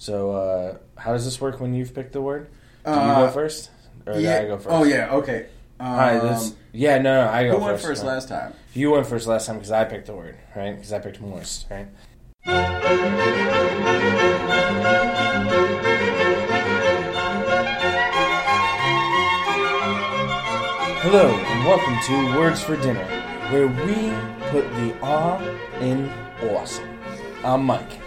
So, uh, how does this work when you've picked the word? Do you go Uh, first, or do yeah. I go first? Oh yeah. Okay. Um, All right. This, yeah. No, no. I go who went first. first No. last time? You went first last time because I picked the word, right? Because I picked moist, right? Hello, and welcome to Words for Dinner, where we put the awe in awesome. I'm Mike.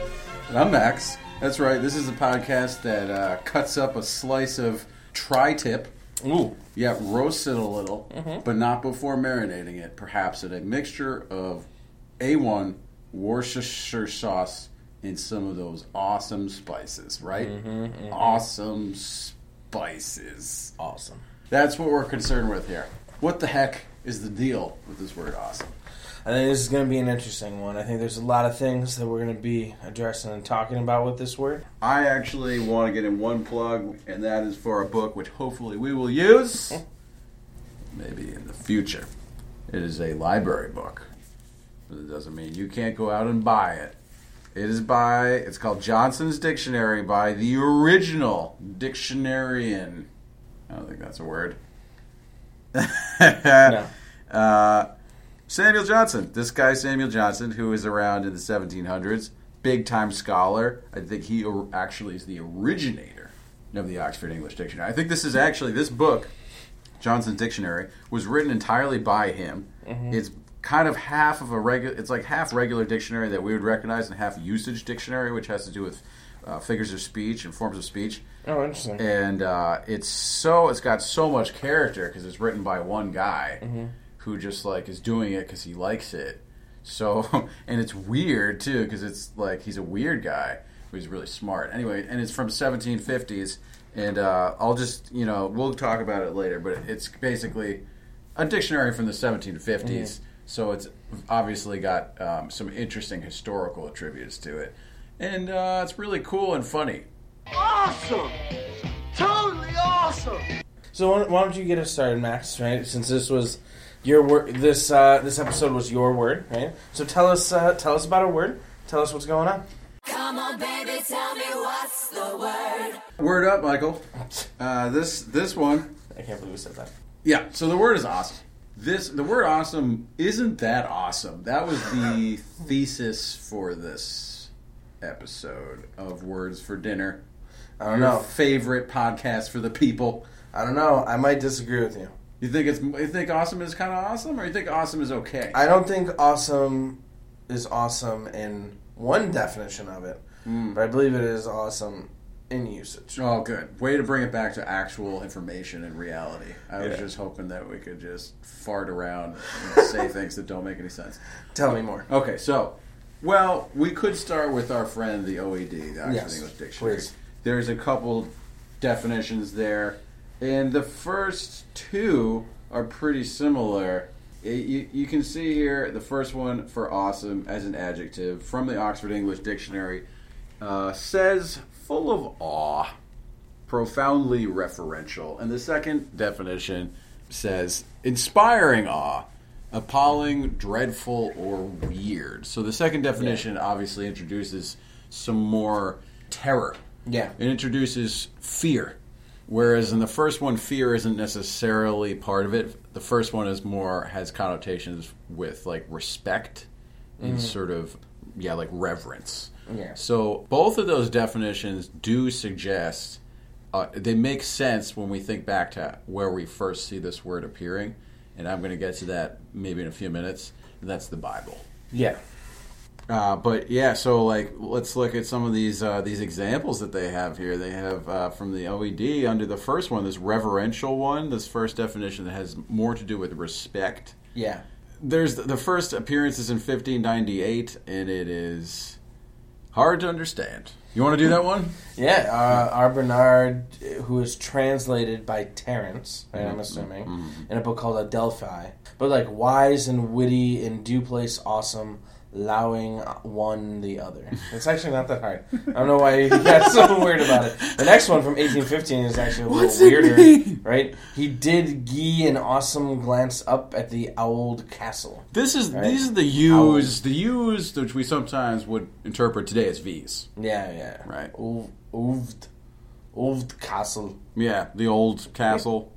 And I'm Max. That's right. This is a podcast that uh, cuts up a slice of tri-tip. Ooh. Yeah, roasts it a little, Mm-hmm. but not before marinating it. Perhaps in a mixture of A1 Worcestershire sauce and some of those awesome spices. Right? Mm-hmm, Awesome spices. Awesome. That's what we're concerned with here. What the heck is the deal with this word awesome? I think this is going to be an interesting one. I think there's a lot of things that we're going to be addressing and talking about with this word. I actually want to get in one plug, and that is for a book which hopefully we will use maybe in the future. It is a library book, but it doesn't mean you can't go out and buy it. It is by, it's called Johnson's Dictionary by the original dictionarian. I don't think that's a word. No. Uh, Samuel Johnson. This guy, Samuel Johnson, who is around in the 1700s, big time scholar. I think he actually is the originator of the Oxford English Dictionary. I think this is actually, this book, Johnson's Dictionary, was written entirely by him. It's kind of half of a regular, it's like half regular dictionary that we would recognize and half usage dictionary, which has to do with uh, figures of speech and forms of speech Oh, interesting. and uh, it's so it's got so much character because it's written by one guy who just like is doing it because he likes it. So and it's weird too because it's like he's a weird guy but he's really smart. Anyway, and it's from 1750s, and uh, I'll just you know we'll talk about it later, but it's basically a dictionary from the 1750s. So it's obviously got um, some interesting historical attributes to it, and uh, it's really cool and funny. Awesome! Totally awesome! So why, why don't you get us started, Max? Right, since this was your word, this uh, this episode was your word, right? So tell us uh, tell us about our word. Tell us what's going on. Come on, baby, tell me what's the word. Word up, Michael. Uh, this this one, I can't believe we said that. yeah. So the word is awesome. This the word awesome isn't that awesome. That was the thesis for this episode of Words for Dinner. I don't Your know. favorite podcast for the people. I don't know. I might disagree with you. You think it's you think awesome is kind of awesome, or you think awesome is okay? I don't think awesome is awesome in one definition of it, hmm. but I believe it is awesome in usage. Oh, good. Way to bring it back to actual information and reality. I was just hoping that we could just fart around and say things that don't make any sense. Tell me more. Okay, so, well, we could start with our friend, the OED, the Oxford Yes, English Dictionary. please. There's a couple definitions there, and the first two are pretty similar. Y- You, you can see here the first one for awesome as an adjective from the Oxford English Dictionary uh, says full of awe, profoundly referential. And the second definition says inspiring awe, appalling, dreadful, or weird. So the second definition obviously introduces some more terror. Yeah. It introduces fear. Whereas in the first one, fear isn't necessarily part of it. The first one is more has connotations with like respect and sort of yeah, like reverence. Yeah. So both of those definitions do suggest uh, they make sense when we think back to where we first see this word appearing, and I'm going to get to that maybe in a few minutes. And that's the Bible. Yeah. Uh, but yeah, so like let's look at some of these uh, these examples that they have here. They have uh, from the OED under the first one, this reverential one, this first definition that has more to do with respect. Yeah. There's the first appearance is in 1598, and it is hard to understand. You want to do that one? Yeah, uh, Bernard, who is translated by Terence, right, I'm assuming, in a book called Adelphi. But like wise and witty and due place awesome, allowing one the other. It's actually not that hard. I don't know why he got so weird about it. The next one from 1815 is actually a What's little it weirder, mean? right? He did gee an awesome glance up at the old castle. This is Right. these are the U's, the U's which we sometimes would interpret today as V's. Yeah, yeah. Right. Ov- Ovd, Ovd Castle. Yeah, the old castle.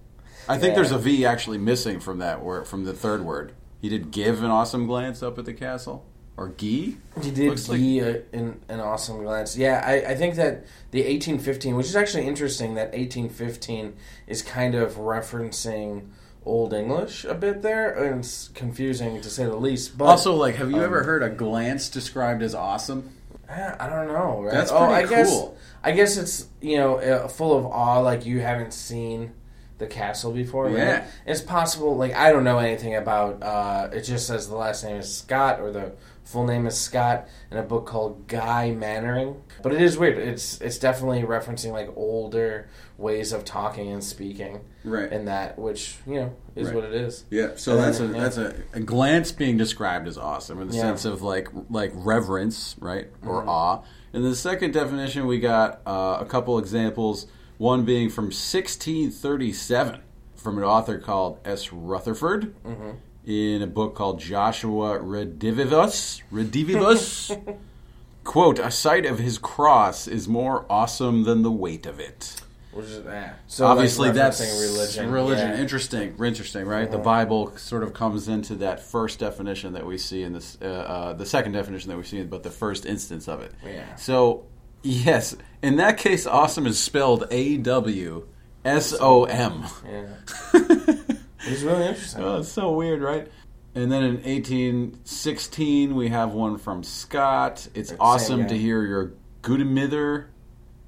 I think Yeah. there's a V actually missing from that word, from the third word. He did give an awesome glance up at the castle, or gee. He did Looks like- gee a, an, an awesome glance. Yeah, I, I think that the 1815, which is actually interesting, that 1815 is kind of referencing Old English a bit there, and it's confusing to say the least. But Also, like, have you um, ever heard a glance described as awesome? I don't know. Right? That's oh, I pretty guess, cool. I guess it's you know uh, full of awe, like you haven't seen the castle before. Right? Yeah. it's possible. Like I don't know anything about. Uh, it just says the last name is Scott or the full name is Scott in a book called Guy Mannering. But it is weird. It's it's definitely referencing like older ways of talking and speaking, Right. And that, which you know, is Right. what it is. Yeah, so And that's a yeah. that's a, a glance being described as awesome in the Yeah. sense of like like reverence, right, or Mm-hmm. awe. And the second definition, we got uh, a couple examples. One being from 1637 from an author called S. Rutherford Mm-hmm. In a book called Joshua Redivivus. Redivivus. Quote: A sight of his cross is more awesome than the weight of it. Which is eh. so Obviously, like, that's referencing religion. Religion, Yeah. Interesting, interesting, right? The Bible sort of comes into that first definition that we see in this, uh, uh, the second definition that we see, but the first instance of it. Yeah. So, yes, in that case, awesome is spelled A W S O M. Yeah. It's really interesting. Oh, it's so weird, right? And then in 1816, we have one from Scott. It's Same awesome guy. to hear your good mither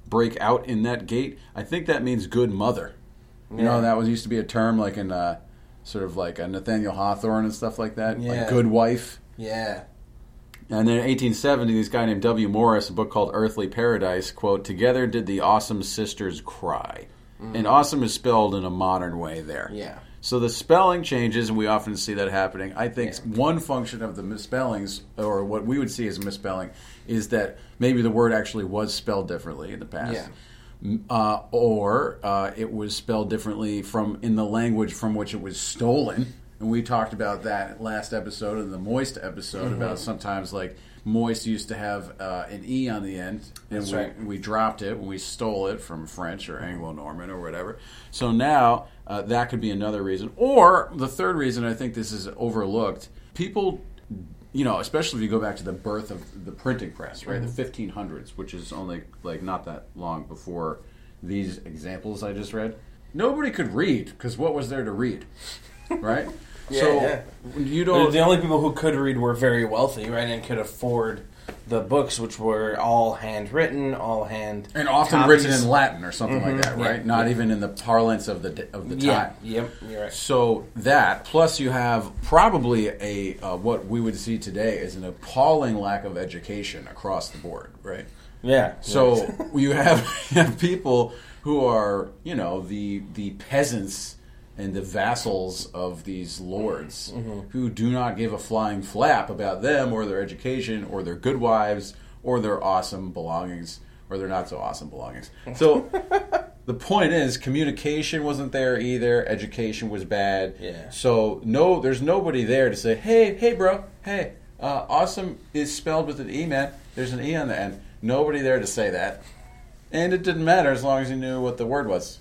break out in that gate. I think that means good mother. You know, that was used to be a term like in uh, sort of like a Nathaniel Hawthorne and stuff like that. Yeah. Like good wife. yeah. And then in 1870, this guy named W. Morris, a book called Earthly Paradise, quote, Together did the awesome sisters cry. And awesome is spelled in a modern way there. Mm. Yeah. So the spelling changes, and we often see that happening. I think Yeah. one function of the misspellings, or what we would see as misspelling, is that maybe the word actually was spelled differently in the past. Yeah. Uh, or uh, it was spelled differently from in the language from which it was stolen. And we talked about that last episode in the moist episode Mm-hmm. about sometimes like moist used to have uh, an e on the end, and That's we, right. we dropped it when we stole it from French or Anglo-Norman or whatever. So now uh, that could be another reason. Or the third reason I think this is overlooked. People, you know, especially if you go back to the birth of the printing press, right, Mm-hmm. the 1500s, which is only like not that long before these examples I just read. Nobody could read because what was there to read, right? Yeah, so yeah. you The, don't. the only people who could read were very wealthy, right, and could afford the books, which were all handwritten, all hand and often copies. written in Latin or something like that, yeah, right? Not yeah. even in the parlance of the of the time. Yeah, yep, you're right. So that plus you have probably a uh, what we would see today is an appalling lack of education across the board, right? Yeah. So you have you have people who are you know the the peasants and the vassals of these lords who do not give a flying flap about them or their education or their good wives or their awesome belongings or their not so awesome belongings. So the point is communication wasn't there either. Education was bad. Yeah. So no, there's nobody there to say, hey, hey, bro, hey, uh, awesome is spelled with an e, man. There's an e on the end. Nobody there to say that, and it didn't matter as long as you knew what the word was.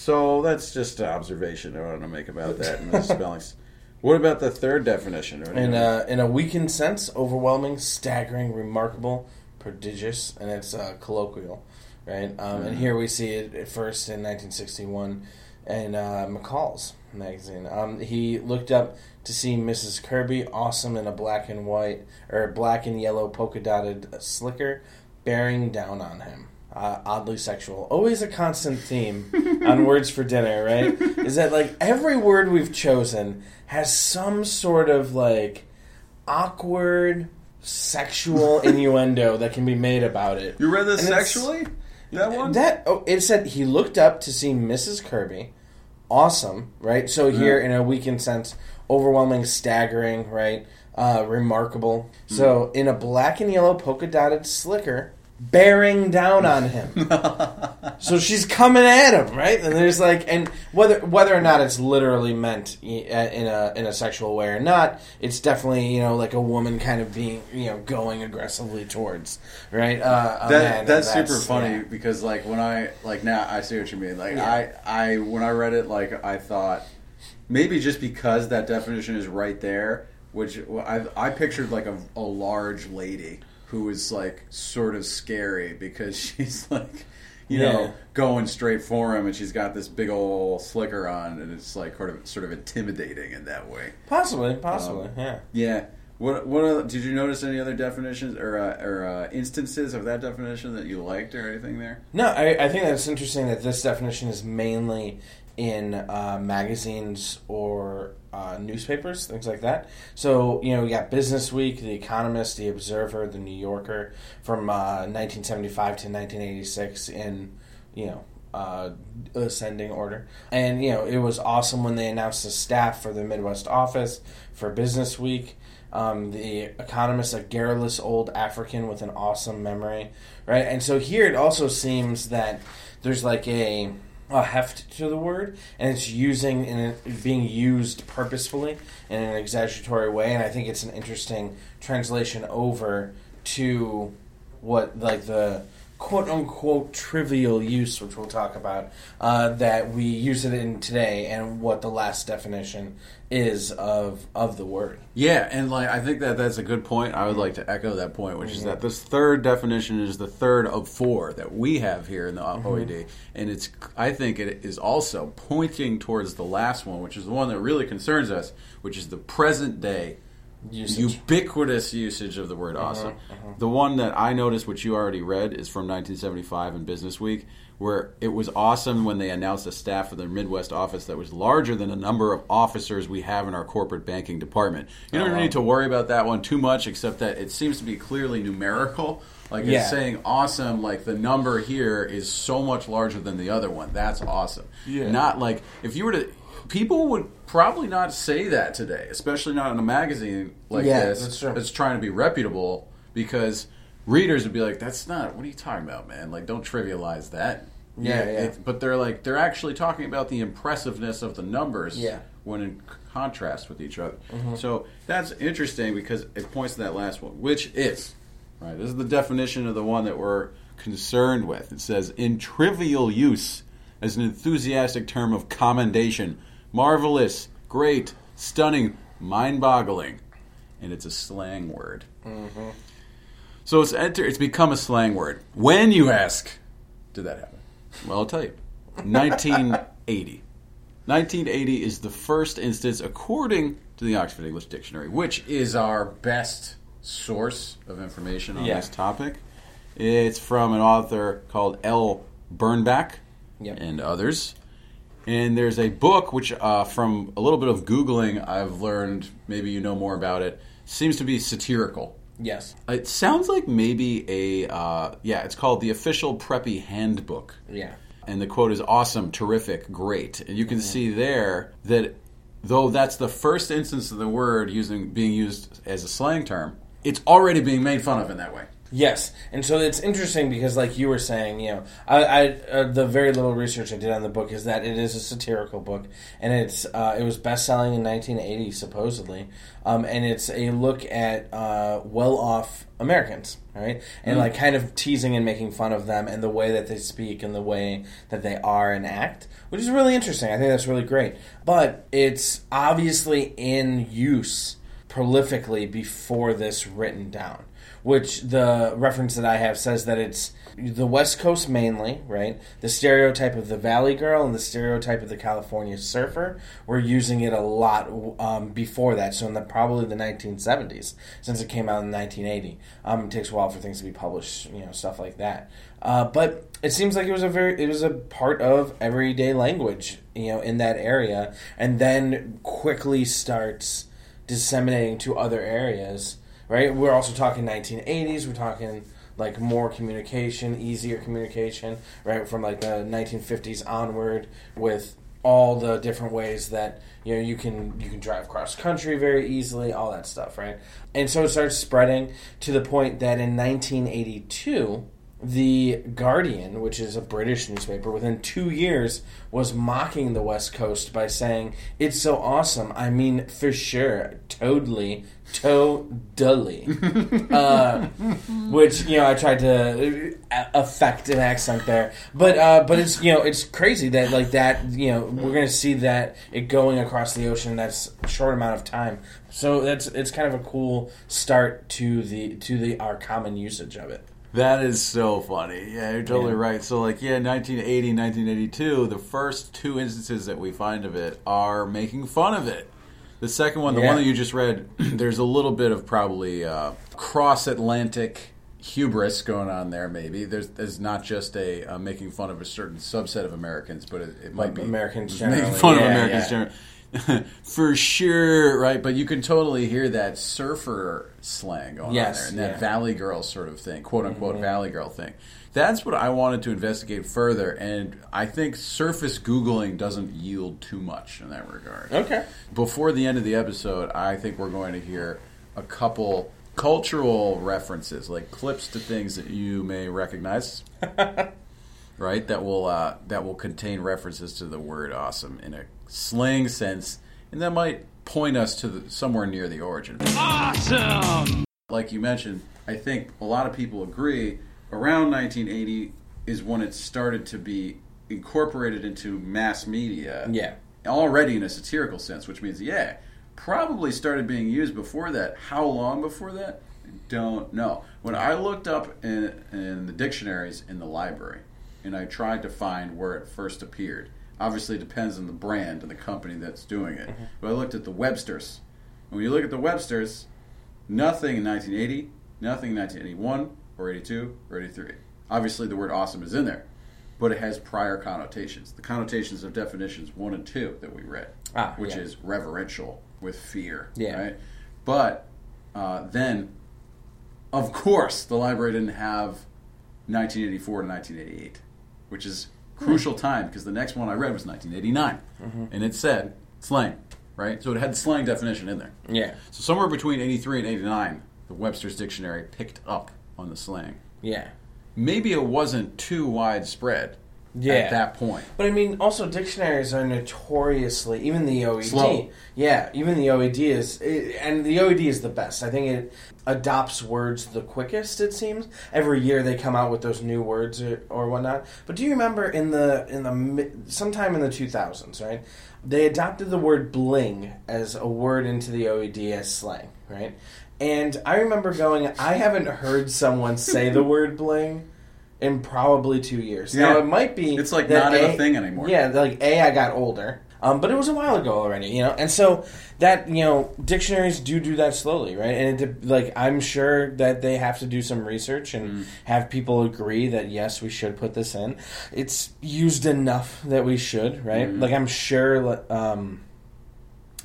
So that's just an observation I want to make about that and the spellings. What about the third definition? in a, in a weakened sense, overwhelming, staggering, remarkable, prodigious, and it's uh, colloquial, right? Um, And here we see it at first in 1961 in uh, McCall's magazine. Um, he looked up to see Mrs. Kirby, awesome in a black and white or black and yellow polka dotted slicker, bearing down on him. Uh, oddly sexual. Always a constant theme on Words for Dinner, right? Is that like every word we've chosen has some sort of like awkward sexual innuendo that can be made about it. You read this And sexually? That one? That oh, it said he looked up to see Mrs. Kirby. Awesome, right? So here, in a weakened sense, overwhelming, staggering, right? uh, remarkable. So in a black and yellow polka dotted slicker, bearing down on him. so she's coming at him, right? And there's like, and whether whether or not it's literally meant in a in a sexual way or not, it's definitely you know like a woman kind of being you know going aggressively towards right. Uh, That, and that's, super funny yeah. because like when I like now I see what you mean. Like Yeah. I I when I read it like I thought maybe just because that definition is right there, which I I pictured like a, a large lady who is like sort of scary because she's like you Yeah. know going straight for him and she's got this big old slicker on and it's like sort of sort of intimidating in that way. Possibly, possibly, Um, yeah. Yeah. What what other, did you notice any other definitions or uh, or uh, instances of that definition that you liked or anything there? No, I, I think that's interesting that this definition is mainly in uh, magazines or uh, newspapers, things like that. So, you know, we got Business Week, The Economist, The Observer, The New Yorker from uh, 1975 to 1986 in, you know, uh, ascending order. And, you know, it was awesome when they announced the staff for the Midwest office for Business Week. Um, the Economist, a garrulous old African with an awesome memory, right? And so here it also seems that there's like a a heft to the word, and it's using and being used purposefully in an exaggeratory way. And I think it's an interesting translation over to what like the quote unquote trivial use, which we'll talk about, uh, that we use it in today, and what the last definition is of of the word. Yeah, and like I think that that's a good point. I would like to echo that point, which is that this third definition is the third of four that we have here in the OED, and it's I think it is also pointing towards the last one, which is the one that really concerns us, which is the present day Usage. ubiquitous usage of the word uh-huh, awesome. Uh-huh. The one that I noticed, which you already read, is from 1975 in Business Week, where it was awesome when they announced a staff of their Midwest office that was larger than the number of officers we have in our corporate banking department. You don't oh, need to worry about that one too much, except that it seems to be clearly numerical. Like Yeah. it's saying awesome, like the number here is so much larger than the other one. That's awesome. Yeah. Not like if you were to people would probably not say that today, especially not in a magazine like Yeah, this that's true. that's trying to be reputable because readers would be like, "That's not. What are you talking about, man? Like, don't trivialize that." Yeah, yeah. it- but they're like they're actually talking about the impressiveness of the numbers. Yeah. When in contrast with each other, Mm-hmm. so that's interesting because it points to that last one, which is right. This is the definition of the one that we're concerned with. It says in trivial use as an enthusiastic term of commendation, marvelous, great, stunning, mind-boggling, and it's a slang word. Mm-hmm. So it's enter, it's become a slang word. When you ask, did that happen? Well, I'll tell you. 1980. 1980 is the first instance, according to the Oxford English Dictionary, which is our best source of information on Yeah. this topic. It's from an author called L. Birnbach Yep. and others. And there's a book which, uh, from a little bit of Googling, I've learned, maybe you know more about it, seems to be satirical. Yes. It sounds like maybe a uh, yeah. It's called the official preppy handbook, Yeah. and the quote is awesome, terrific, great. And you can see there that though that's the first instance of the word using being used as a slang term, it's already being made fun of in that way. Yes, and so it's interesting because, like you were saying, you know, I, I uh, the very little research I did on the book is that it is a satirical book, and it's uh, it was best selling in 1980 supposedly, um, and it's a look at uh, well off Americans, right, and like kind of teasing and making fun of them and the way that they speak and the way that they are and act, which is really interesting. I think that's really great, but it's obviously in use prolifically before this written down which the reference that I have says that it's the West Coast mainly, right? The stereotype of the Valley Girl and the stereotype of the California surfer. We're using it a lot um, before that, so in the probably the 1970s, since it came out in 1980. Um, it takes a while for things to be published, you know, stuff like that. Uh, but it seems like it was a very it was a part of everyday language, you know, in that area, and then quickly starts disseminating to other areas right? We're also talking 1980s. We're talking like more communication, easier communication, right? From like the 1950s onward with all the different ways that you know you can you can drive cross country very easily, all that stuff, right? And so it starts spreading to the point that in 1982 the Guardian, which is a British newspaper, within two years was mocking the West Coast by saying, It's so awesome. I mean, for sure, totally, totally. uh, which, you know, I tried to uh, affect an accent there. But, uh, but it's, you know, it's crazy that, like, that, you know, we're going to see that it going across the ocean in that short amount of time. So that's, it's kind of a cool start to the, to the, our common usage of it. That is so funny. Yeah, you're totally Yeah. right. So, like, yeah, 1980, 1982, the first two instances that we find of it are making fun of it. The second one, the Yeah. one that you just read, there's a little bit of probably uh, cross Atlantic hubris going on there, maybe. There's, there's not just a uh, making fun of a certain subset of Americans, but it, it might be Americans generally. making fun of Americans yeah. generally. For sure, right? But you can totally hear that surfer slang going Yes, on there, and that yeah. Mm-hmm. Valley Girl sort of thing, quote unquote Valley Girl thing. That's what I wanted to investigate further, and I think surface Googling doesn't yield too much in that regard. Okay. Before the end of the episode, I think we're going to hear a couple cultural references, like clips to things that you may recognize. right? That will uh, that will contain references to the word "awesome" in a slang sense, and that might point us to the, somewhere near the origin. Awesome. Like you mentioned, I think a lot of people agree. Around 1980 is when it started to be incorporated into mass media. Yeah. Already in a satirical sense, which means yeah, probably started being used before that. How long before that? Don't know. When I looked up in, in the dictionaries in the library, and I tried to find where it first appeared. Obviously, it depends on the brand and the company that's doing it. But I looked at the Webster's. And when you look at the Webster's, nothing in 1980, nothing in 1981 or 82 or 83. Obviously, the word awesome is in there, but it has prior connotations. The connotations of definitions one and two that we read, Ah, which yeah. is reverential with fear. Yeah. Right? But uh, then, of course, the library didn't have 1984 to 1988, which is crucial time because the next one I read was 1989, mm-hmm. and it said slang, right? So it had the slang definition in there. Yeah. So somewhere between 83 and 89, the Webster's Dictionary picked up on the slang. Yeah. Maybe it wasn't too widespread Yeah. at that point. But I mean, also dictionaries are notoriously even the OED. Slow. Yeah, even the OED is, and the OED is the best. I think it adopts words the quickest. It seems every year they come out with those new words or, or whatnot. But do you remember in the in the sometime in the two thousands, right? They adopted the word bling as a word into the OED as slang, right? And I remember going, I haven't heard someone say the word bling in probably two years. Now Yeah. it might be It's like not a thing anymore. Yeah, like a I got older, um, but it was a while ago already, you know. And so that you know, dictionaries do do that slowly, right? And it, like I'm sure that they have to do some research and Mm-hmm. have people agree that yes, we should put this in. It's used enough that we should, right? Mm-hmm. Like I'm sure. Um,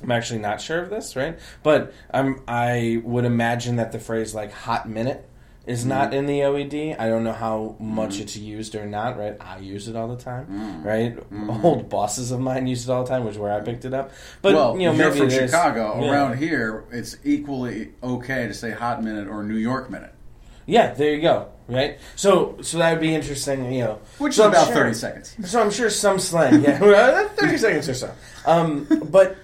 I'm actually not sure of this, right? But I'm I would imagine that the phrase like hot minute is not Mm-hmm. in the OED. I don't know how much it's used or not, right? I use it all the time, Mm. right? Old bosses of mine use it all the time, which is where I picked it up. But well, you know, you're maybe from Chicago. yeah. Around here, it's equally okay to say hot minute or New York minute, Yeah, there you go. Right. So so that would be interesting. You know, which So is about sure- 30 seconds. So I'm sure some slang, yeah, thirty seconds or so. Um, but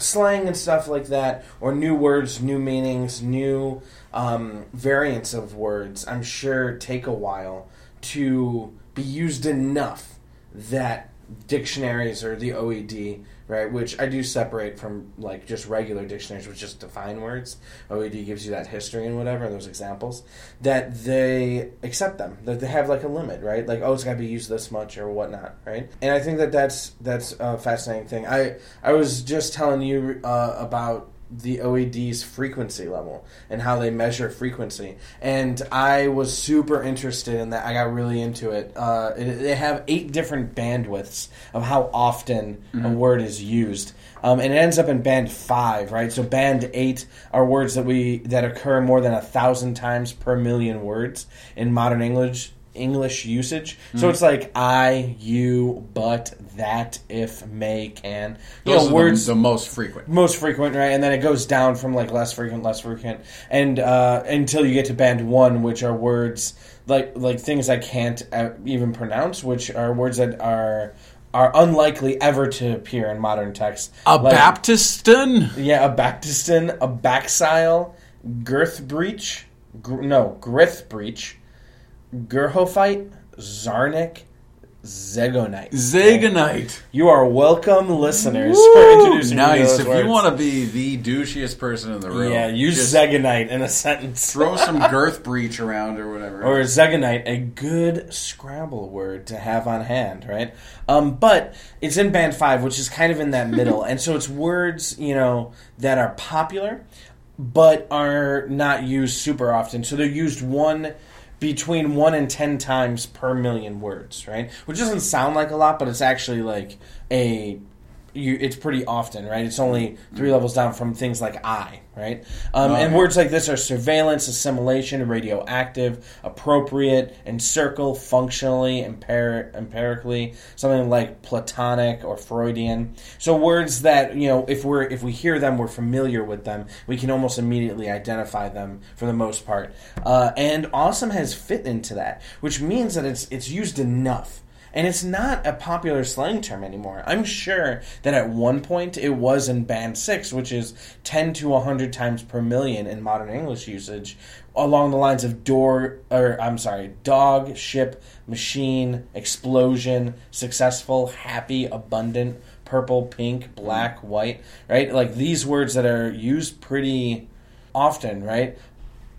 slang and stuff like that, or new words, new meanings, new um, variants of words, I'm sure take a while to be used enough that dictionaries or the OED, right, which I do separate from like just regular dictionaries, which just define words. OED gives you that history and whatever, and those examples, that they accept them, that they have like a limit, right? Like, oh, it's got to be used this much or whatnot, right? And I think that that's that's a fascinating thing. I I was just telling you uh, about the OED's frequency level and how they measure frequency. And I was super interested in that. I got really into it. Uh, it they have eight different bandwidths of how often a word is used. Um, and it ends up in band five, right? So band eight are words that we that occur more than a thousand times per million words in modern English English usage. So Hmm. it's like I, you, but, that, if, may, can. You Those know, are words the, the most frequent. most frequent, right? And then it goes down from like less frequent, less frequent, and uh, until you get to band one, which are words like like things I can't uh, even pronounce, which are words that are are unlikely ever to appear in modern text. A Like- Baptiston? yeah, a Baptiston, a backsile, girth breach, gr- no, grith breach, Gerhophite, Zarnik, Zegonite. Zagonite. You are welcome, listeners, for introducing me to Nice. If words. you want to be the douchiest person in the room, Yeah, use Zegonite in a sentence. throw some girth breach around or whatever. or Zegonite, a good Scrabble word to have on hand, right? Um, but it's in band five, which is kind of in that middle, and so it's words, you know, that are popular, but are not used super often. So they're used one between one and ten times per million words, right? Which doesn't sound like a lot, but it's actually like a you, it's pretty often, right? It's only three levels down from things like I, right? Um, and words like this are surveillance, assimilation, radioactive, appropriate, encircle, functionally, empir- empirically, something like platonic or Freudian. So words that you know, if we're if we hear them, we're familiar with them. We can almost immediately identify them for the most part. Uh, and awesome has fit into that, which means that it's it's used enough. And it's not a popular slang term anymore. I'm sure that at one point it was in Band 6, which is 10 to 100 times per million in modern English usage, along the lines of door, or I'm sorry, dog, ship, machine, explosion, successful, happy, abundant, purple, pink, black, white, right? Like these words that are used pretty often, right?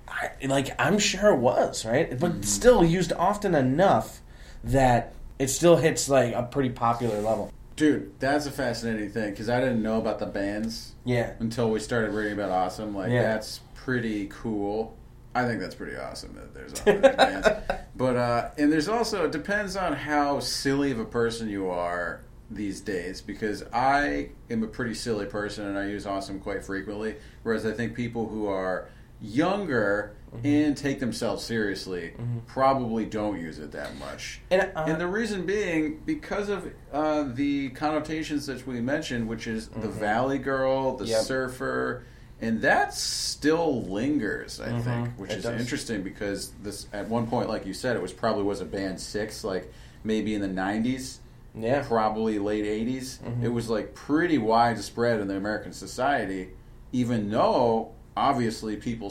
I, like I'm sure it was right, but mm-hmm. still used often enough that it still hits like a pretty popular level. Dude, that's a fascinating thing because I didn't know about the bands Yeah, until we started reading about Awesome. Like, Yeah. that's pretty cool. I think that's pretty awesome that there's these bands. But, uh, and there's also, it depends on how silly of a person you are these days because I am a pretty silly person and I use Awesome quite frequently. Whereas I think people who are younger and take themselves seriously probably don't use it that much. and, uh, And the reason being because of uh, the connotations that we mentioned, which is the Valley Girl, the Mm-hmm. Yep. surfer, and that still lingers. I think, which Mm-hmm. It is does. interesting because this at one point, like you said, it was probably was a band six, like maybe in the nineties, yeah, probably late 80s. Mm-hmm. It was like pretty widespread in the American society, even though obviously people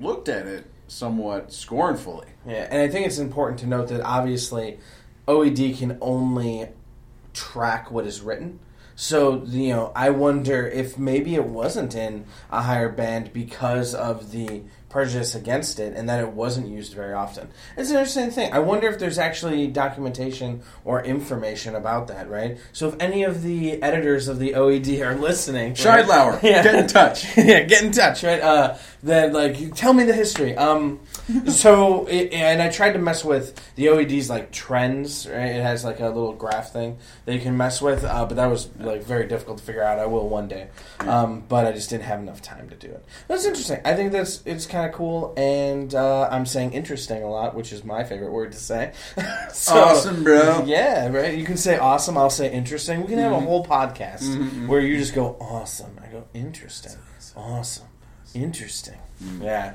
looked at it somewhat scornfully. yeah. And I think it's important to note that obviously OED can only track what is written. So you know, I wonder if maybe it wasn't in a higher band because of the prejudice against it, and that it wasn't used very often. It's an interesting thing. I wonder if there's actually documentation or information about that, right? So if any of the editors of the OED are listening, right? yeah. get in touch. yeah, get in touch, right? Uh, then like, tell me the history. Um, so it, and I tried to mess with the OED's like trends. Right? It has like a little graph thing that you can mess with, uh, but that was like very difficult to figure out. I will one day, um, but I just didn't have enough time to do it. That's interesting. I think that's it's kind of cool, and uh, I'm saying interesting a lot, which is my favorite word to say. So- Awesome, bro. Yeah, right. You can say awesome. I'll say interesting. We can have a mm-hmm. whole podcast mm-hmm, mm-hmm. where you just go awesome. I go interesting, awesome, interesting. Yeah.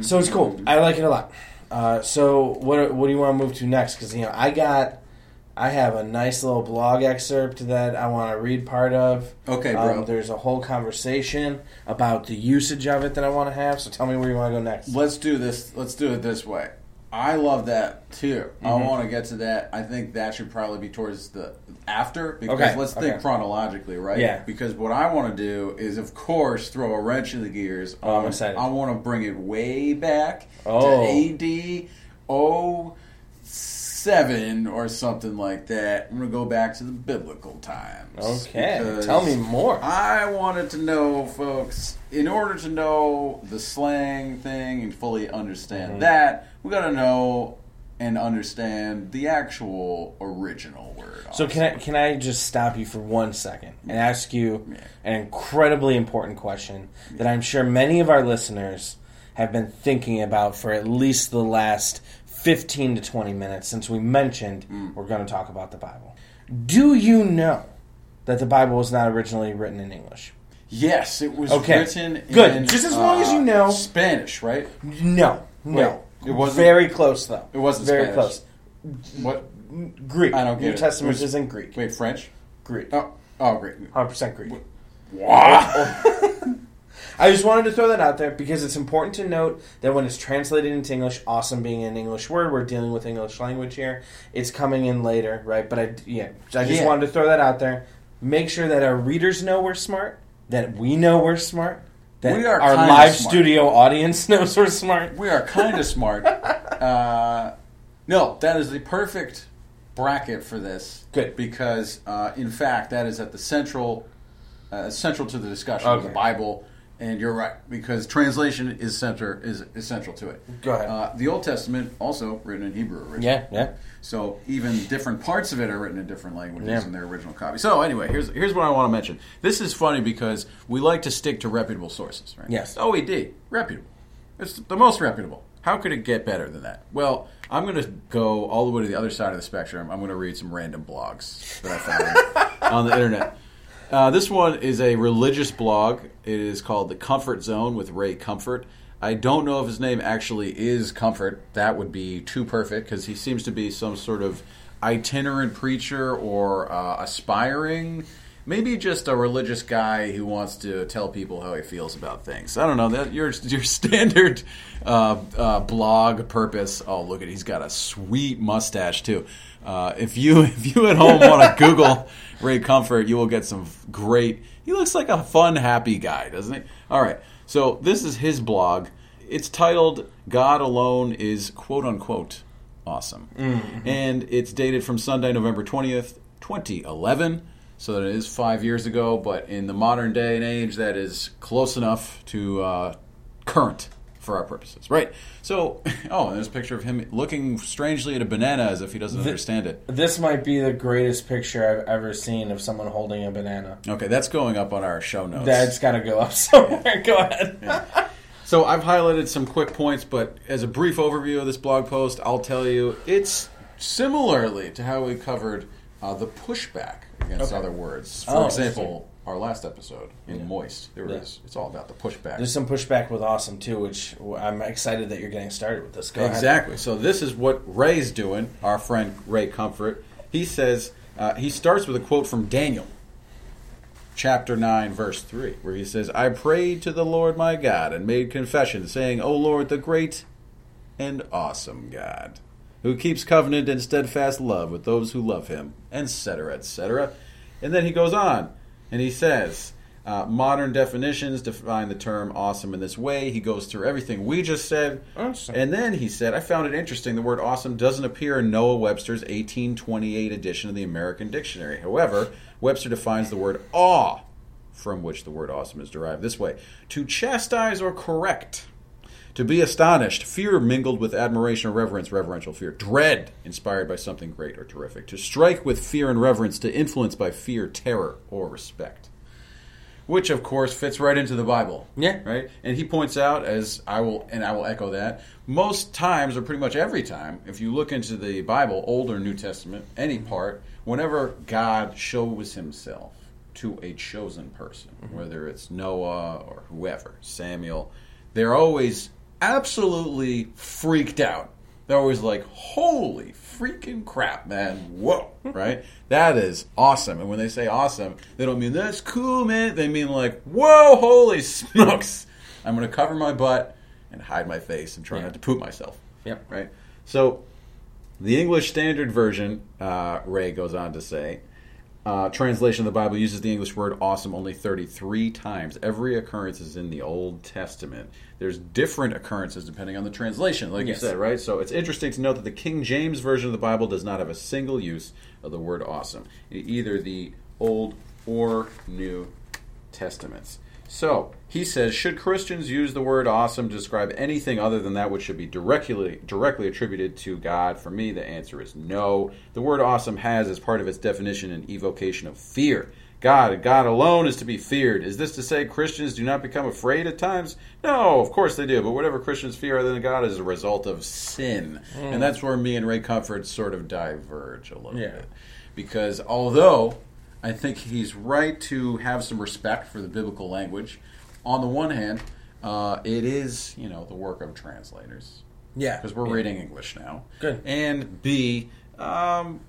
So it's cool. I like it a lot. Uh, so what what do you want to move to next? Because you know I got I have a nice little blog excerpt that I want to read part of. Okay, bro. Um, there's a whole conversation about the usage of it that I want to have. So tell me where you want to go next. Let's do this. Let's do it this way. I love that too. I Mm-hmm. want to get to that. I think that should probably be towards the after because Okay, let's think okay. chronologically, right? Yeah. Because what I want to do is, of course, throw a wrench in the gears. Oh, I'm excited. I want to bring it way back Oh. to AD 07 or something like that. I'm gonna go back to the biblical times. Okay, tell me more. I wanted to know, folks, in order to know the slang thing and fully understand Mm-hmm. that, we got to know and understand the actual original word. So can I can I just stop you for one second and ask you an incredibly important question that I'm sure many of our listeners have been thinking about for at least the last 15 to 20 minutes since we mentioned we're going to talk about the Bible. Do you know that the Bible was not originally written in English? Yes, it was Okay. written Good. in, Just as long as uh, you know. Spanish, right? No. No. Wait, it wasn't- Very close, though. It wasn't Very Spanish. close. What? Greek. I don't get New it. Testament was- is in Greek. Wait, French? Greek. Oh, oh, great. 100% Greek. Wow. I just wanted to throw that out there because it's important to note that when it's translated into English, awesome being an English word, we're dealing with English language here. It's coming in later, right? But I, yeah, I just Yeah. wanted to throw that out there. Make sure that our readers know we're smart, that we know we're smart, that We are our live smart. studio audience knows we're smart. We are kind of smart. Uh, no, that is the perfect bracket for this. Good. because uh, in fact that is at the central, uh, central to the discussion of the Bible. And you're right because translation is center is essential to it. Go ahead. Uh, the Old Testament also written in Hebrew originally. Yeah, yeah. So even different parts of it are written in different languages Yeah. in their original copy. So anyway, here's here's what I want to mention. This is funny because we like to stick to reputable sources, right? Yes. OED, reputable. It's the most reputable. How could it get better than that? Well, I'm going to go all the way to the other side of the spectrum. I'm going to read some random blogs that I found on the internet. Uh, this one is a religious blog. It is called The Comfort Zone with Ray Comfort. I don't know if his name actually is Comfort. That would be too perfect because he seems to be some sort of itinerant preacher or uh, aspiring, maybe just a religious guy who wants to tell people how he feels about things. I don't know. That your your standard uh, uh, blog purpose. Oh, look at he's got a sweet mustache too. Uh, if you if you at home want to Google Ray Comfort, you will get some great. He looks like a fun, happy guy, doesn't he? All right. So this is his blog. It's titled "God Alone Is Quote Unquote Awesome," and it's dated from Sunday, November twentieth, twenty eleven. So that is five years ago, but in the modern day and age, that is close enough to uh, current for our purposes, right? So, oh, and there's a picture of him looking strangely at a banana as if he doesn't understand it. This might be the greatest picture I've ever seen of someone holding a banana. Okay, that's going up on our show notes. That's got to go up somewhere. Go ahead. So I've highlighted some quick points, but as a brief overview of this blog post, I'll tell you it's similarly to how we covered uh, the pushback against Okay. other words. For Oh, example, our last episode in Moist, there Yeah. was it's all about the pushback. There's some pushback with Awesome too, which I'm excited that you're getting started with this. Go ahead. Exactly. So this is what Ray's doing. Our friend Ray Comfort. He says uh, he starts with a quote from Daniel, chapter nine, verse three, where he says, "I prayed to the Lord my God and made confession, saying, O Lord, the great and awesome God, who keeps covenant and steadfast love with those who love Him, etc., etc." And then he goes on and he says. Uh, modern definitions define the term awesome in this way. He goes through everything we just said. Awesome. And then he said, I found it interesting. The word awesome doesn't appear in Noah Webster's 1828 edition of the American Dictionary. However, Webster defines the word awe, from which the word awesome is derived, this way to chastise or correct. To be astonished, fear mingled with admiration or reverence, reverential fear. Dread, inspired by something great or terrific. To strike with fear and reverence, to influence by fear, terror, or respect which of course fits right into the Bible. Yeah. Right? And he points out as I will and I will echo that, most times or pretty much every time, if you look into the Bible, Old or New Testament, any part, whenever God shows himself to a chosen person, mm-hmm. whether it's Noah or whoever, Samuel, they're always absolutely freaked out. They're always like, holy freaking crap, man. Whoa. Right? That is awesome. And when they say awesome, they don't mean that's cool, man. They mean like, whoa, holy smokes. I'm going to cover my butt and hide my face and try Yeah. not to poop myself. Yep. Right? So, the English Standard Version, uh, Ray goes on to say, uh, translation of the Bible uses the English word awesome only 33 times. Every occurrence is in the Old Testament. There's different occurrences depending on the translation, like Yes. you said, right? So it's interesting to note that the King James Version of the Bible does not have a single use of the word awesome either the Old or New Testaments. So he says, should Christians use the word awesome to describe anything other than that which should be directly directly attributed to God? For me, the answer is no. The word awesome has, as part of its definition, an evocation of fear. God, God alone is to be feared. Is this to say Christians do not become afraid at times? No, of course they do. But whatever Christians fear other than God is a result of sin, hmm. and that's where me and Ray Comfort sort of diverge a little Yeah. bit. Because although I think he's right to have some respect for the biblical language, on the one hand, uh, it is you know the work of translators Yeah, because we're yeah. reading English now. Good. And B, um,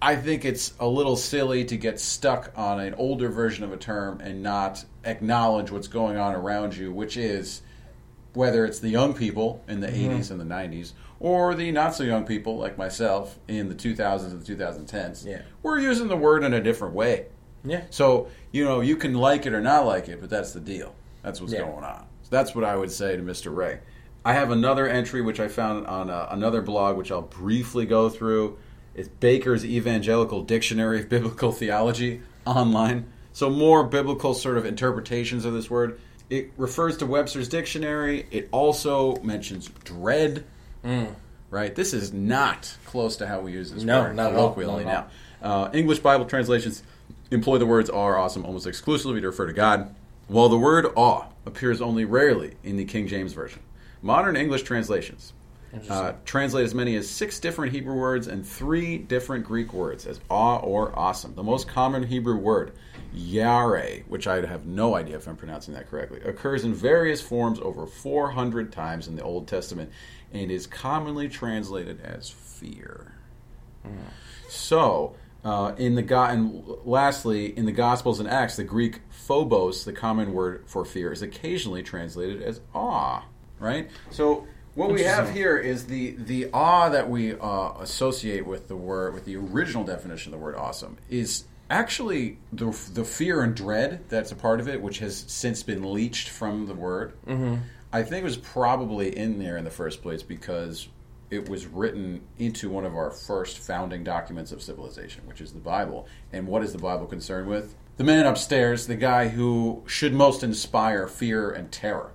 I think it's a little silly to get stuck on an older version of a term and not acknowledge what's going on around you, which is whether it's the young people in the Mm-hmm. 80s and the 90s or the not so young people like myself in the 2000s and the 2010s. Yeah. We're using the word in a different way. Yeah, So, you know, you can like it or not like it, but that's the deal. That's what's Yeah. going on. So that's what I would say to Mr. Ray. I have another entry which I found on uh, another blog, which I'll briefly go through. It's Baker's Evangelical Dictionary of Biblical Theology online. So, more biblical sort of interpretations of this word. It refers to Webster's dictionary. It also mentions dread. Right? This is not close to how we use this No, word not colloquially Not now. Uh, English Bible translations employ the words are awesome almost exclusively to refer to God, while the word awe appears only rarely in the King James Version. Modern English translations uh, translate as many as six different Hebrew words and three different Greek words as awe or awesome. The most common Hebrew word, yare, which I have no idea if I'm pronouncing that correctly, occurs in various forms over 400 times in the Old Testament and is commonly translated as fear. So, uh, in the go- and lastly, in the Gospels and Acts, the Greek phobos, the common word for fear, is occasionally translated as awe. Right. So, what we have here is the the awe that we uh, associate with the word, with the original definition of the word awesome, is actually the the fear and dread that's a part of it, which has since been leached from the word. Mm-hmm. I think it was probably in there in the first place because it was written into one of our first founding documents of civilization, which is the Bible. And what is the Bible concerned with? The man upstairs, the guy who should most inspire fear and terror.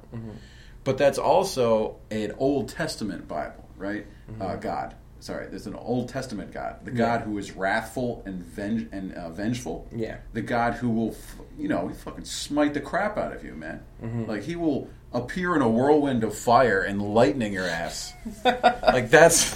But that's also an Old Testament Bible, right? Uh, God. Sorry, there's an Old Testament God, the God who is wrathful and venge- and uh, vengeful. Yeah. the God who will, f- you know, he fucking smite the crap out of you, man. Like he will appear in a whirlwind of fire and lightning your ass. like that's,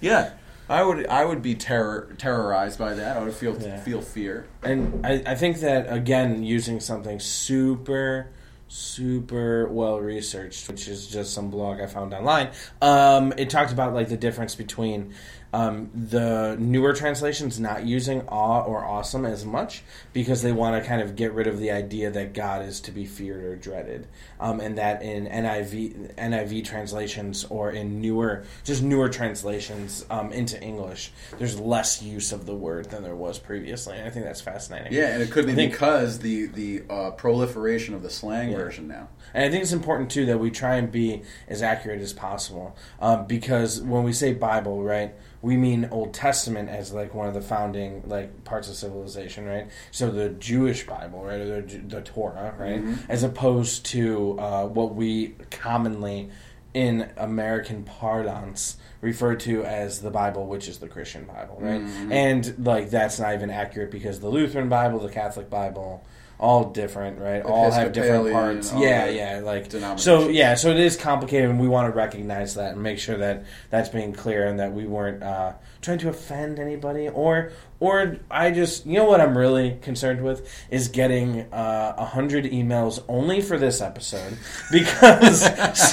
yeah. I would I would be terror terrorized by that. I would feel Yeah. feel fear. and I, I think that again using something super super well researched which is just some blog i found online um, it talked about like the difference between um, the newer translations not using awe or awesome as much because they want to kind of get rid of the idea that god is to be feared or dreaded. Um, and that in niv niv translations or in newer just newer translations um, into english there's less use of the word than there was previously and i think that's fascinating. Yeah, and it could be think- because the the uh, proliferation of the slang version now. And I think it's important too that we try and be as accurate as possible, um, because when we say Bible, right, we mean Old Testament as like one of the founding like parts of civilization, right? So the Jewish Bible, right, or the, the Torah, right, as opposed to uh, what we commonly in American parlance refer to as the Bible, which is the Christian Bible, right? And like that's not even accurate because the Lutheran Bible, the Catholic Bible, all different, right? All have different parts. Yeah, yeah, like so. Yeah, so it is complicated, and we want to recognize that and make sure that that's being clear and that we weren't uh, trying to offend anybody or or I just you know what I'm really concerned with is getting uh, a hundred emails only for this episode because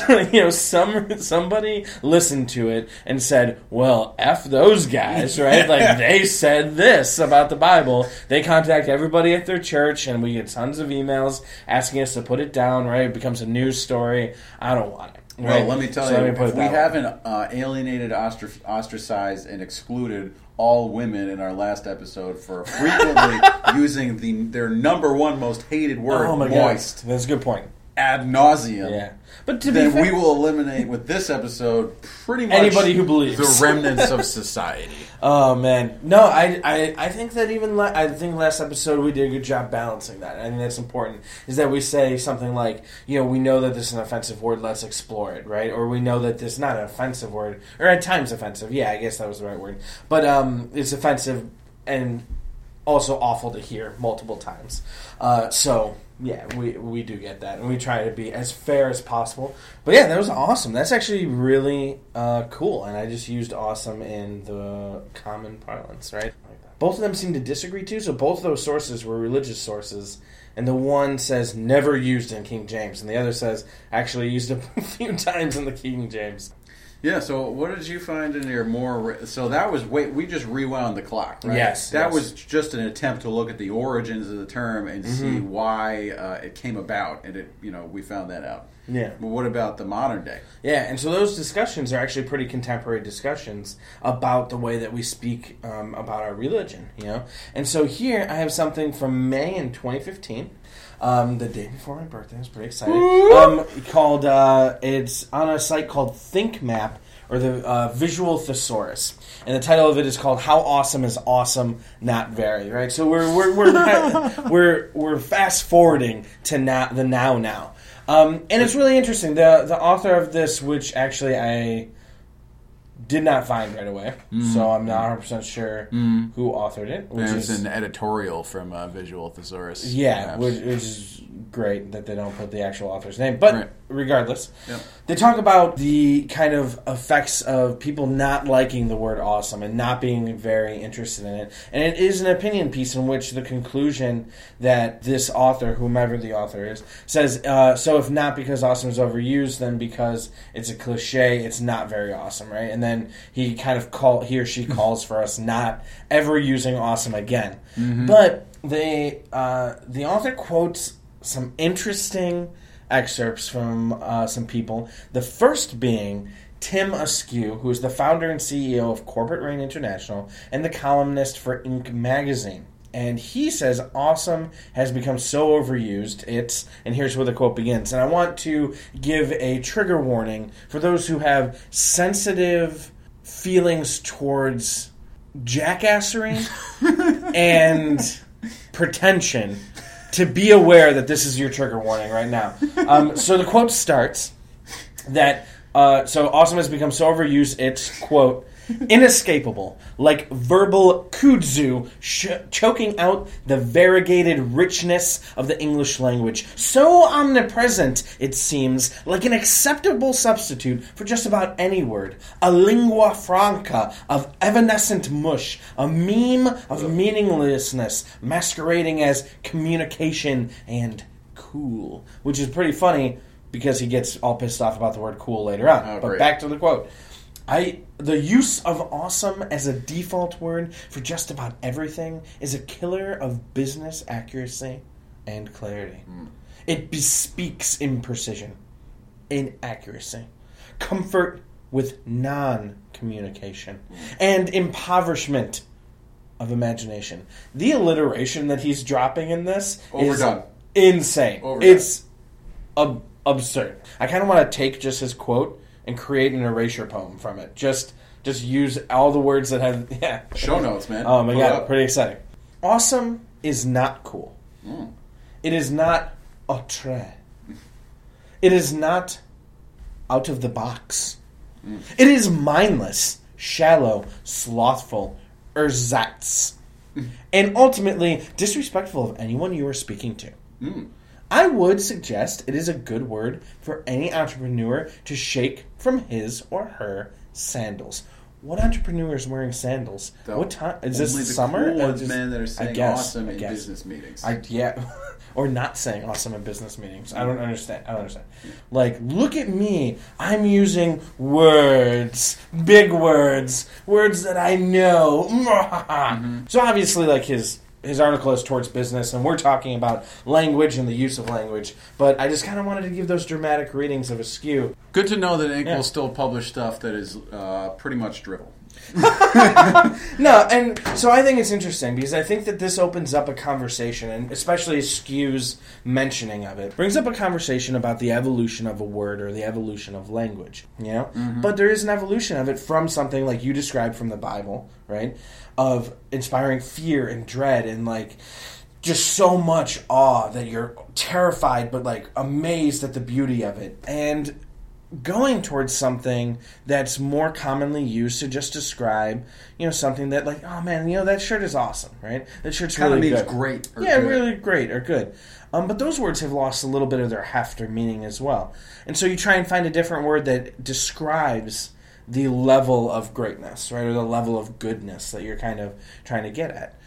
you know some somebody listened to it and said, well, f those guys, right? Like they said this about the Bible. They contact everybody at their church, and we get tons of emails asking us to put it down. Right? It becomes a news story. I don't want it. Well, right? let me tell So you, me if we way. haven't uh, alienated, ostr- ostracized, and excluded all women in our last episode for frequently using the their number one most hated word, Oh moist, god, that's a good point. ad nauseum. Yeah, but to be Then fair, we will eliminate with this episode pretty much Anybody who believes. the remnants of society. Oh man, no, I, I, I think that even la- I think last episode we did a good job balancing that. I think that's important. Is that we say something like, you know, we know that this is an offensive word, let's explore it, right? Or we know that this is not an offensive word, or at times offensive. Yeah, I guess that was the right word, but um, it's offensive, and also awful to hear multiple times. Uh, so yeah, we we do get that, and we try to be as fair as possible. But yeah, that was awesome. That's actually really uh, cool, and I just used awesome in the common parlance, right? Both of them seem to disagree too. So both of those sources were religious sources, and the one says never used in King James, and the other says actually used a few times in the King James. Yeah. So, what did you find in your more? So that was wait. We just rewound the clock, right? Yes, That yes. was just an attempt to look at the origins of the term and see Mm-hmm. why uh, it came about, and it you know we found that out. Yeah. But what about the modern day? Yeah, and so those discussions are actually pretty contemporary discussions about the way that we speak um, about our religion, you know? And so here I have something from May in 2015, um, the day before my birthday. I was pretty excited. Um, called, uh, it's on a site called ThinkMap, or the uh, Visual Thesaurus. And the title of it is called "How Awesome Is Awesome, Not Very." Right, so we're we're we're we're, we're fast forwarding to now the now now, um, and it's really interesting. the The author of this, which actually I did not find right away, so I'm not 100 percent sure who authored it. Which There's is an editorial from uh, Visual Thesaurus. yeah, which, which is great that they don't put the actual author's name. But Right. regardless, Yep. they talk about the kind of effects of people not liking the word awesome and not being very interested in it. And it is an opinion piece in which the conclusion that this author, whomever the author is, says uh, so if not because awesome is overused, then because it's a cliche, it's not very awesome, right? And then he kind of call he or she calls for us not ever using awesome again. But they uh, the author quotes some interesting excerpts from uh, some people. The first being Tim Askew, who is the founder and CEO of Corporate Rain International and the columnist for Inc. magazine. And he says awesome has become so overused. It's, and here's where the quote begins. And I want to give a trigger warning for those who have sensitive feelings towards jackassery and pretension to be aware that this is your trigger warning right now. Um, so the quote starts that uh, so awesome has become so overused it's quote inescapable like verbal kudzu sh- choking out the variegated richness of the english language so omnipresent it seems like an acceptable substitute for just about any word a lingua franca of evanescent mush a meme of meaninglessness masquerading as communication and cool which is pretty funny because he gets all pissed off about the word cool later on. Oh, but great. back to the quote. I the use of awesome as a default word for just about everything is a killer of business accuracy and clarity. Hmm. It bespeaks imprecision, inaccuracy, comfort with non-communication, hmm. and impoverishment of imagination. The alliteration that he's dropping in this Overdone. is insane. Overdone. It's ab- absurd. I kind of want to take just his quote and create an erasure poem from it. Just just use all the words that have yeah. Show notes, man. Oh my Pull god, pretty exciting. Awesome is not cool. Hmm. It is not outré. It is not out of the box. Hmm. It is mindless, shallow, slothful, ersatz, and ultimately disrespectful of anyone you are speaking to. I would suggest it is a good word for any entrepreneur to shake from his or her sandals. What entrepreneur is wearing sandals? The- what time is this? The summer? cool Uh, ones, just- man, that are saying guess, awesome in business meetings. I yeah, or not saying awesome in business meetings. I don't understand. I don't understand. Like, look at me. I'm using words, big words, words that I know. So obviously, like his his article is towards business, and we're talking about language and the use of language. But I just kind of wanted to give those dramatic readings of Askew. Good to know that Inc. Yeah. will still publish stuff that is uh, pretty much drivel. No, and so I think it's interesting because I think that this opens up a conversation, and especially Askew's mentioning of it brings up a conversation about the evolution of a word or the evolution of language. You know, but there is an evolution of it from something like you described from the Bible, right? Of inspiring fear and dread and like just so much awe that you're terrified but like amazed at the beauty of it and going towards something that's more commonly used to just describe, you know, something that like, oh man, you know, that shirt is awesome, right? That shirt's Kinda really means good. great or yeah, good. really great or good. Um, but those words have lost a little bit of their heft or meaning as well. And so you try and find a different word that describes the level of greatness, right, or the level of goodness that you're kind of trying to get at.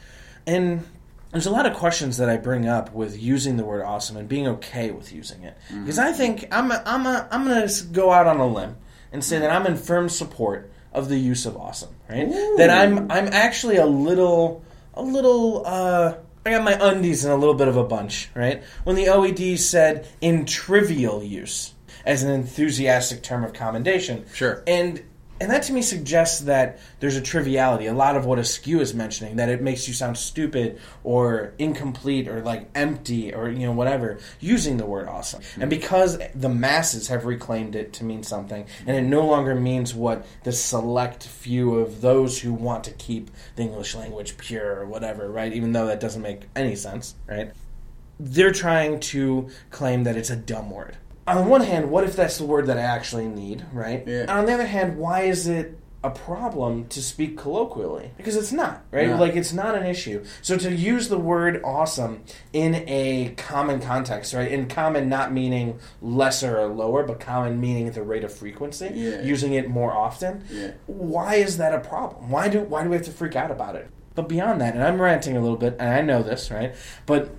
And there's a lot of questions that I bring up with using the word awesome and being okay with using it because I think I'm a, I'm a, I'm going to go out on a limb and say that I'm in firm support of the use of awesome, right? That I'm I'm actually a little a little uh I got my undies in a little bit of a bunch, right? When the OED said in trivial use as an enthusiastic term of commendation. Sure. And and that to me suggests that there's a triviality. A lot of what Askew is mentioning that it makes you sound stupid or incomplete or like empty or you know whatever using the word awesome. And mm-hmm. because the masses have reclaimed it to mean something, and it no longer means what the select few of those who want to keep the English language pure or whatever, right? Even though that doesn't make any sense, right? they're trying to claim that it's a dumb word. On the one hand, what if that's the word that I actually need, right? Yeah. And on the other hand, why is it a problem to speak colloquially? Because it's not, right? No. Like it's not an issue. So to use the word awesome in a common context, right? In common not meaning lesser or lower, but common meaning the rate of frequency, Yeah. using it more often. Yeah. Why is that a problem? Why do why do we have to freak out about it? But beyond that, and I'm ranting a little bit, and I know this, right? But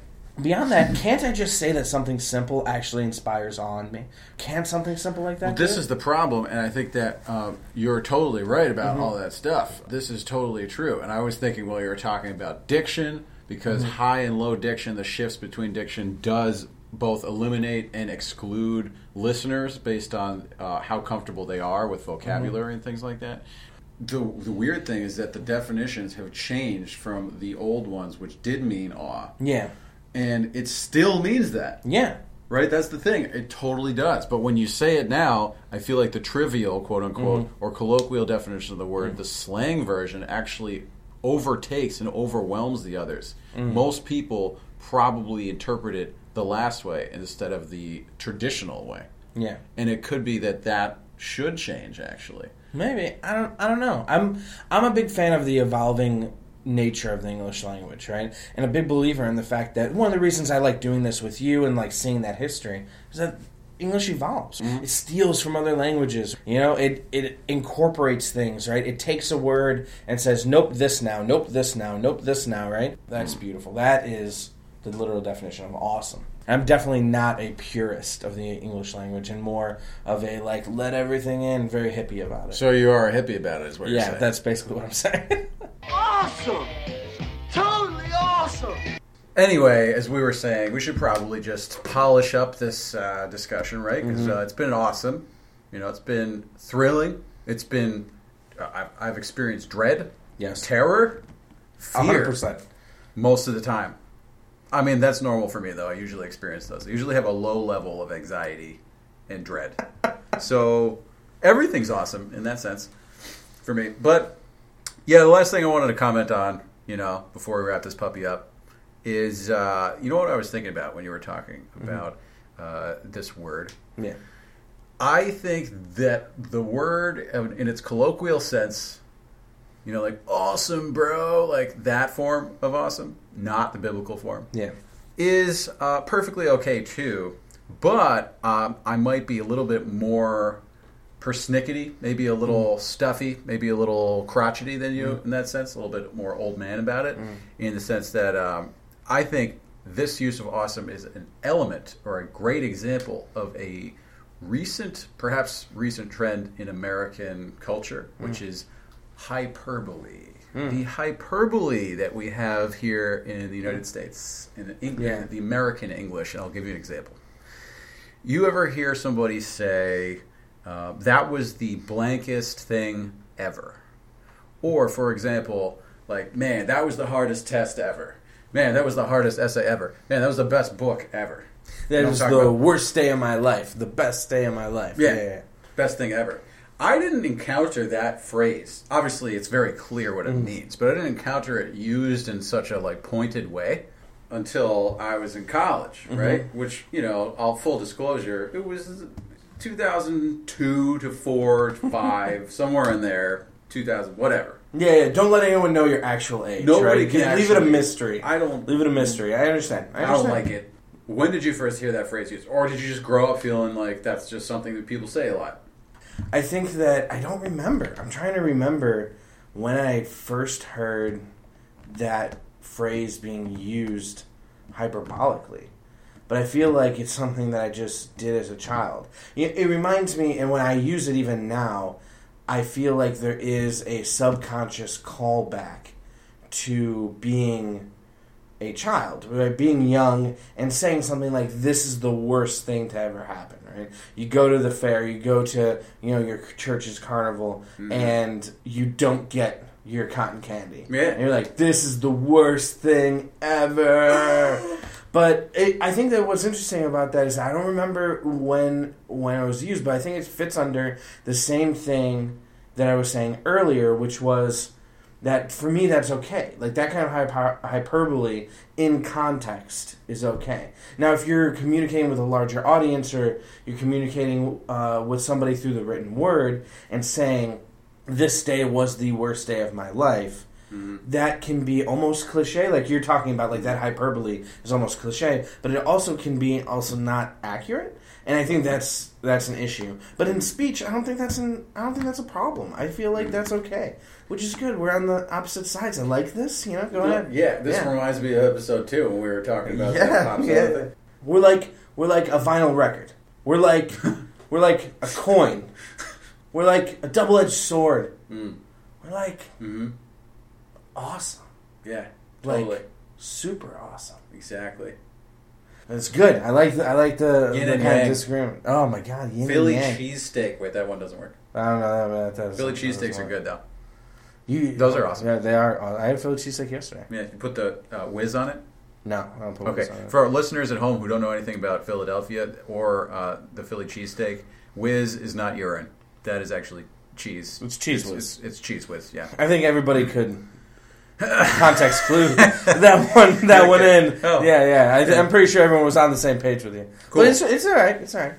beyond that, can't I just say that something simple actually inspires awe in me? Can't something simple like that? Well, this do is the problem, and I think that um, you're totally right about Mm-hmm. all that stuff. This is totally true. And I was thinking, well, you were talking about diction, because Mm-hmm. high and low diction, the shifts between diction does both eliminate and exclude listeners based on uh, how comfortable they are with vocabulary Mm-hmm. and things like that. The, the weird thing is that the definitions have changed from the old ones, which did mean awe, yeah, and it still means that. yeah, Right, that's the thing. It totally does. But when you say it now, I feel like the trivial, quote unquote, mm-hmm. or colloquial definition of the word, mm-hmm. the slang version, actually overtakes and overwhelms the others. Mm-hmm. Most people probably interpret it the last way instead of the traditional way. yeah. And it could be that that should change, actually. Maybe I don't. I don't know. I'm I'm a big fan of the evolving nature of the English language, right? And a big believer in the fact that one of the reasons I like doing this with you and like seeing that history is that English evolves. Mm-hmm. It steals from other languages. You know, it it incorporates things, right? It takes a word and says, "Nope, this now. Nope, this now. Nope, this now." Right? That's mm-hmm. beautiful. That is the literal definition of awesome. I'm definitely not a purist of the English language and more of a like let everything in, very hippie about it. So you are a hippie about it, is what you're yeah, that's basically what I'm saying. Awesome! Totally awesome! Anyway, as we were saying, we should probably just polish up this uh, discussion, right? Because uh, it's been awesome. You know, it's been thrilling. It's been. Uh, I've, I've experienced dread, Yes. terror, fear 100%. most of the time. I mean, that's normal for me, though. I usually experience those. I usually have a low level of anxiety and dread. so everything's awesome in that sense for me. But yeah, the last thing I wanted to comment on, you know, before we wrap this puppy up, is uh, you know what I was thinking about when you were talking about uh, this word. Yeah. I think that the word, um, in its colloquial sense, you know, like awesome, bro, like that form of awesome, not the biblical form, Yeah. is uh, perfectly okay too. But um, I might be a little bit more persnickety, maybe a little mm. stuffy, maybe a little crotchety than you mm. in that sense, a little bit more old man about it, mm. in the sense that um, I think this use of awesome is an element or a great example of a recent, perhaps recent trend in American culture, which is hyperbole. The hyperbole that we have here in the United States, in the, Eng- Yeah. the American English, and I'll give you an example. You ever hear somebody say, uh, that was the blankest thing ever? Or, for example, like, man, that was the hardest test ever. Man, that was the hardest essay ever. Man, that was the best book ever. That You know was the about? worst day of my life, the best day of my life. Yeah. yeah. Best thing ever. I didn't encounter that phrase. Obviously, it's very clear what it means, but I didn't encounter it used in such a like pointed way until I was in college, right? Which you know, all full disclosure, it was 2002 to 4 to 5, somewhere in there, 2000, whatever. Yeah, yeah. Don't let anyone know your actual age. Nobody right? can leave it a mystery. I don't- leave it a mystery. I understand. I, I don't like it. When did you first hear that phrase used? Or did you just grow up feeling like that's just something that people say a lot? I think that I don't remember. I'm trying to remember when I first heard that phrase being used hyperbolically. But I feel like it's something that I just did as a child. It, it reminds me, and when I use it even now, I feel like there is a subconscious callback to being a child, right? being young and saying something like, "This is the worst thing to ever happen." Right? You go to the fair, you go to you know your church's carnival, mm-hmm. and you don't get your cotton candy. Yeah. And you're like, "This is the worst thing ever." But it, I think that what's interesting about that is I don't remember when when it was used, but I think it fits under the same thing that I was saying earlier, which was that for me that's okay. Like that kind of hyper- hyperbole in context is okay. Now, if you're communicating with a larger audience or you're communicating uh, with somebody through the written word and saying this day was the worst day of my life. That can be almost cliche, like you're talking about, like that hyperbole is almost cliche, but it also can be also not accurate, and I think that's that's an issue. But in speech, I don't think that's an I don't think that's a problem. I feel like that's okay, which is good. We're on the opposite sides. I like this. You know, go ahead. Yeah, this Yeah. reminds me of episode 2 when we were talking about Yeah, yeah. We're like we're like a vinyl record. We're like we're like a coin. We're like a double edged sword. Mm. We're like hmm awesome, Yeah, Like- totally. super awesome. exactly. It's good. I like the I like the, Yin the kind of disagreement. Oh my god, yin Philly cheesesteak. Wait, that one doesn't work. I don't know that. that Philly doesn't- cheesesteaks are good though. You, Those are awesome. Yeah, they are. I had Philly cheesesteak yesterday. Yeah, you put the uh, whiz on it. No, I don't put Okay, whiz on it. for our listeners at home who don't know anything about Philadelphia or uh, the Philly cheesesteak, whiz is not urine. That is actually cheese. It's cheese It's, whiz. it's, it's cheese whiz. Yeah. I think everybody could context clue that one that one in. Oh. Yeah, yeah. I, I'm pretty sure everyone was on the same page with you. Cool. But it's it's all right. It's all right.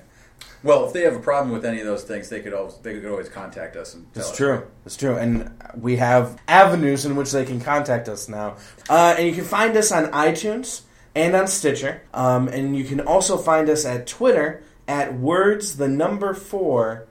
Well, if they have a problem with any of those things, they could always they could always contact us and tell It's us. true. It's true. And we have avenues in which they can contact us now. Uh, and you can find us on iTunes and on Stitcher. Um, and you can also find us at Twitter at words the number four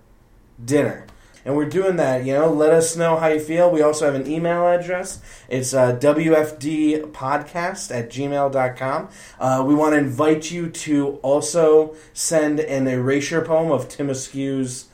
dinner. And we're doing that, you know. Let us know how you feel. We also have an email address. It's uh, WFDpodcast at gmail.com. Uh, we want to invite you to also send an erasure poem of Tim Askew's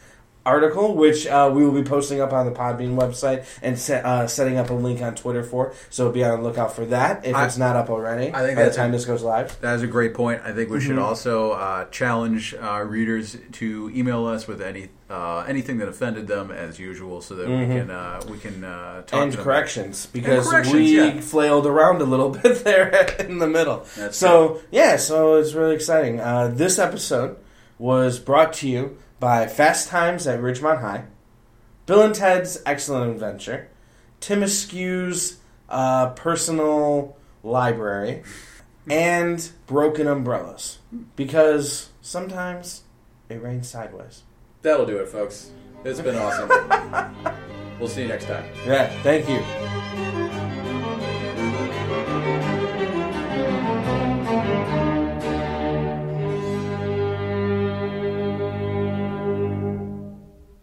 article, which uh, we will be posting up on the Podbean website and set, uh, setting up a link on Twitter for. So be on the lookout for that if I- it's not up already. I think by the time a- this goes live. That is a great point. I think we Mm-hmm. should also uh, challenge uh, readers to email us with any uh, anything that offended them, as usual, so that we can uh, we can uh, talk Mm-hmm. And corrections because corrections, we yeah. flailed around a little bit there in the middle. That's so yeah, so it's really exciting. Uh, this episode was brought to you by Fast Times at Ridgemont High, Bill and Ted's Excellent Adventure, Tim Askew's uh, personal library, and Broken Umbrellas. Because sometimes it rains sideways. That'll do it, folks. It's been awesome. we'll see you next time. Yeah, thank you.